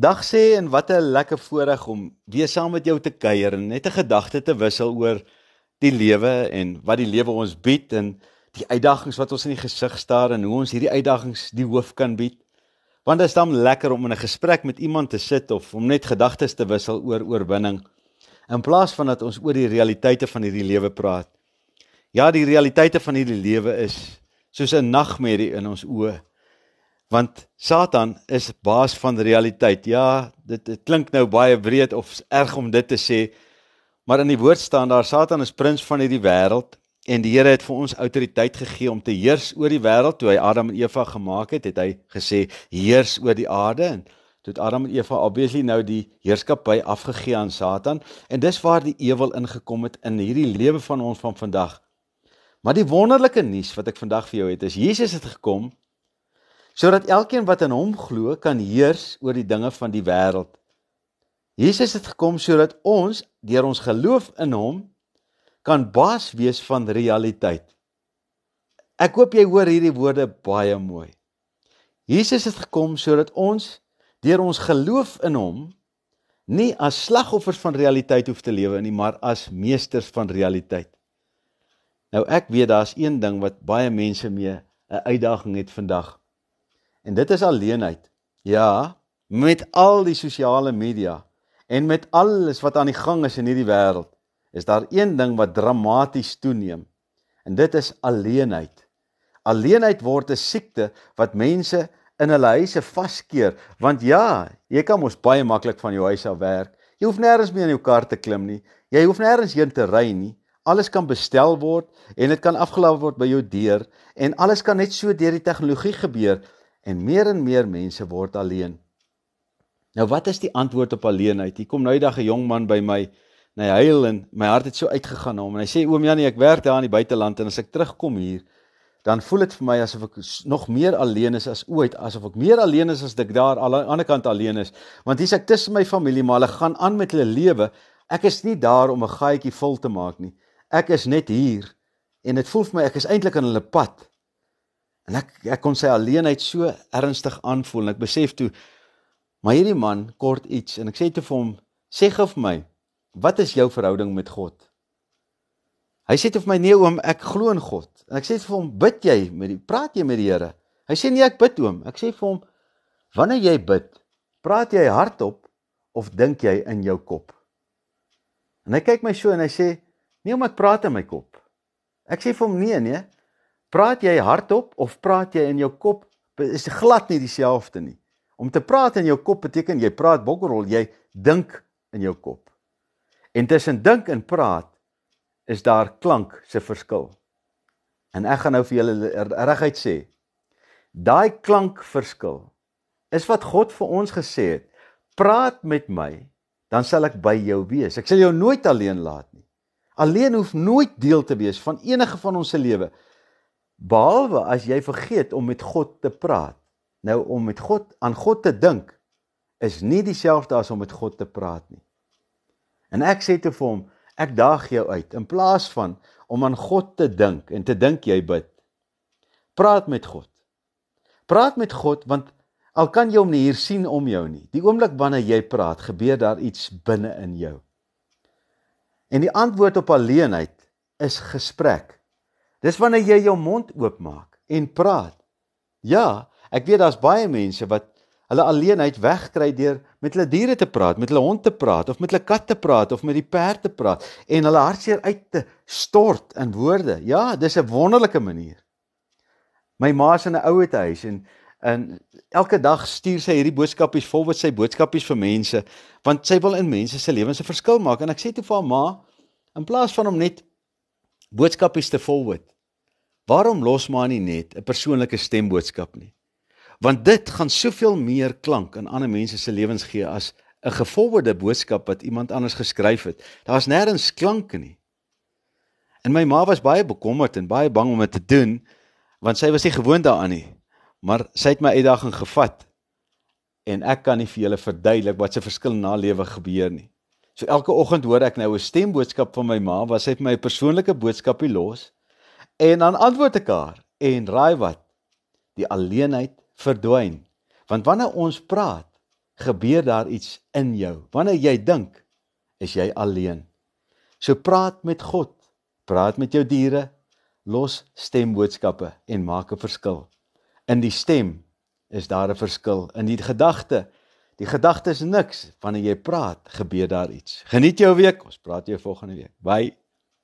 Dag sê en wat 'n lekker voorreg om weer saam met jou te kuier en net 'n gedagte te wissel oor die lewe en wat die lewe ons bied en die uitdagings wat ons in die gesig staar en hoe ons hierdie uitdagings die hoof kan bied. Want dit is dan lekker om in 'n gesprek met iemand te sit of om net gedagtes te wissel oor oorwinning in plaas van dat ons oor die realiteite van hierdie lewe praat. Ja, die realiteite van hierdie lewe is soos 'n nagmerrie in ons oë want Satan is baas van realiteit. Ja, dit, dit klink nou baie breed of erg om dit te sê, maar in die woord staan daar Satan is prins van hierdie wêreld en die Here het vir ons autoriteit gegee om te heers oor die wêreld. Toe hy Adam en Eva gemaak het, het hy gesê heers oor die aarde en toe het Adam en Eva obviously nou die heerskappy afgegee aan Satan en dis waar die ewel ingekom het in hierdie lewe van ons van vandag. Maar die wonderlike nuus wat ek vandag vir jou het is Jesus het gekom sodat elkeen wat in hom glo kan heers oor die dinge van die wêreld. Jesus het gekom sodat ons deur ons geloof in hom kan baas wees van realiteit. Ek hoop jy hoor hierdie woorde baie mooi. Jesus het gekom sodat ons deur ons geloof in hom nie as slagoffers van realiteit hoef te lewe nie, maar as meesters van realiteit. Nou ek weet daar's een ding wat baie mense mee 'n uitdaging het vandag. En dit is alleenheid. Ja, met al die sosiale media en met alles wat aan die gang is in hierdie wêreld, is daar een ding wat dramaties toeneem. En dit is alleenheid. Alleenheid word 'n siekte wat mense in hulle huise vaskeer, want ja, jy kan mos baie maklik van jou huis af werk. Jy hoef nêrens meer in jou kar te klim nie. Jy hoef nêrens heen te ry nie. Alles kan bestel word en dit kan afgelaai word by jou deur en alles kan net so deur die tegnologie gebeur en meer en meer mense word alleen. Nou wat is die antwoord op alleenheid? Hier kom nou eendag 'n jong man by my, en hy huil en my hart het so uitgegaan na hom en hy sê oom Janie, ek werk daar in die buiteland en as ek terugkom hier, dan voel dit vir my asof ek nog meer alleen is as ooit, asof ek meer alleen is as ek daar aan die ander kant alleen is, want hier's ek tussen my familie, maar hulle gaan aan met hulle lewe. Ek is nie daar om 'n gaatjie vol te maak nie. Ek is net hier en dit voel vir my ek is eintlik in hulle pad. En ek ek kon sy alleenheid so ernstig aanvoel en ek besef toe maar hierdie man kort iets en ek sê toe vir hom sê gou vir my wat is jou verhouding met God? Hy sê toe vir my nee oom ek glo in God. En ek sê vir hom bid jy met die praat jy met die Here? Hy sê nee ek bid oom. Ek sê vir hom wanneer jy bid, praat jy hardop of dink jy in jou kop? En hy kyk my so en hy sê nee oom ek praat in my kop. Ek sê vir hom nee nee Praat jy hardop of praat jy in jou kop? Is glad nie dieselfde nie. Om te praat in jou kop beteken jy praat bokkerrol, jy dink in jou kop. En tussen dink en praat is daar klank se verskil. En ek gaan nou vir julle regtig sê, daai klankverskil is wat God vir ons gesê het. Praat met my, dan sal ek by jou wees. Ek sal jou nooit alleen laat nie. Alleen hoef nooit deel te wees van enige van ons se lewe behalwe as jy vergeet om met God te praat. Nou om met God aan God te dink is nie dieselfde as om met God te praat nie. En ek sê te vir hom, ek daag jou uit in plaas van om aan God te dink en te dink jy bid. Praat met God. Praat met God want al kan jy hom nie hier sien om jou nie. Die oomblik wanneer jy praat, gebeur daar iets binne in jou. En die antwoord op alleenheid is gesprek. Dis wanneer jy jou mond oopmaak en praat. Ja, ek weet daar's baie mense wat hulle alleenheid wegkry deur met hulle diere te praat, met hulle hond te praat of met hulle kat te praat of met die perd te praat en hulle hartseer uit te stort in woorde. Ja, dis 'n wonderlike manier. My ma is in 'n ouete huis en en elke dag stuur sy hierdie boodskapies vol met sy boodskapies vir mense want sy wil in mense se lewens 'n verskil maak en ek sê toe vir haar ma in plaas van om net boodskapies te forward. Waarom los maar nie net 'n persoonlike stemboodskap nie? Want dit gaan soveel meer klank in ander mense se lewens gee as 'n geforworde boodskap wat iemand anders geskryf het. Daar's nêrens klanke nie. En my ma was baie bekommerd en baie bang om dit te doen want sy was nie gewoond daaraan nie. Maar sy het my uitdaging gevat en ek kan nie vir julle verduidelik wat se verskil na lewe gebeur nie. So elke oggend hoor ek nou 'n stemboodskap van my ma, wat sy vir my 'n persoonlike boodskapie los en dan antwoord ek haar en raai wat? Die alleenheid verdwyn. Want wanneer ons praat, gebeur daar iets in jou. Wanneer jy dink, is jy alleen. So praat met God, praat met jou diere, los stemboodskappe en maak 'n verskil. In die stem is daar 'n verskil. In die gedagte, die gedagte is niks. Wanneer jy praat, gebeur daar iets. Geniet jou week. Ons praat jou volgende week. Bye.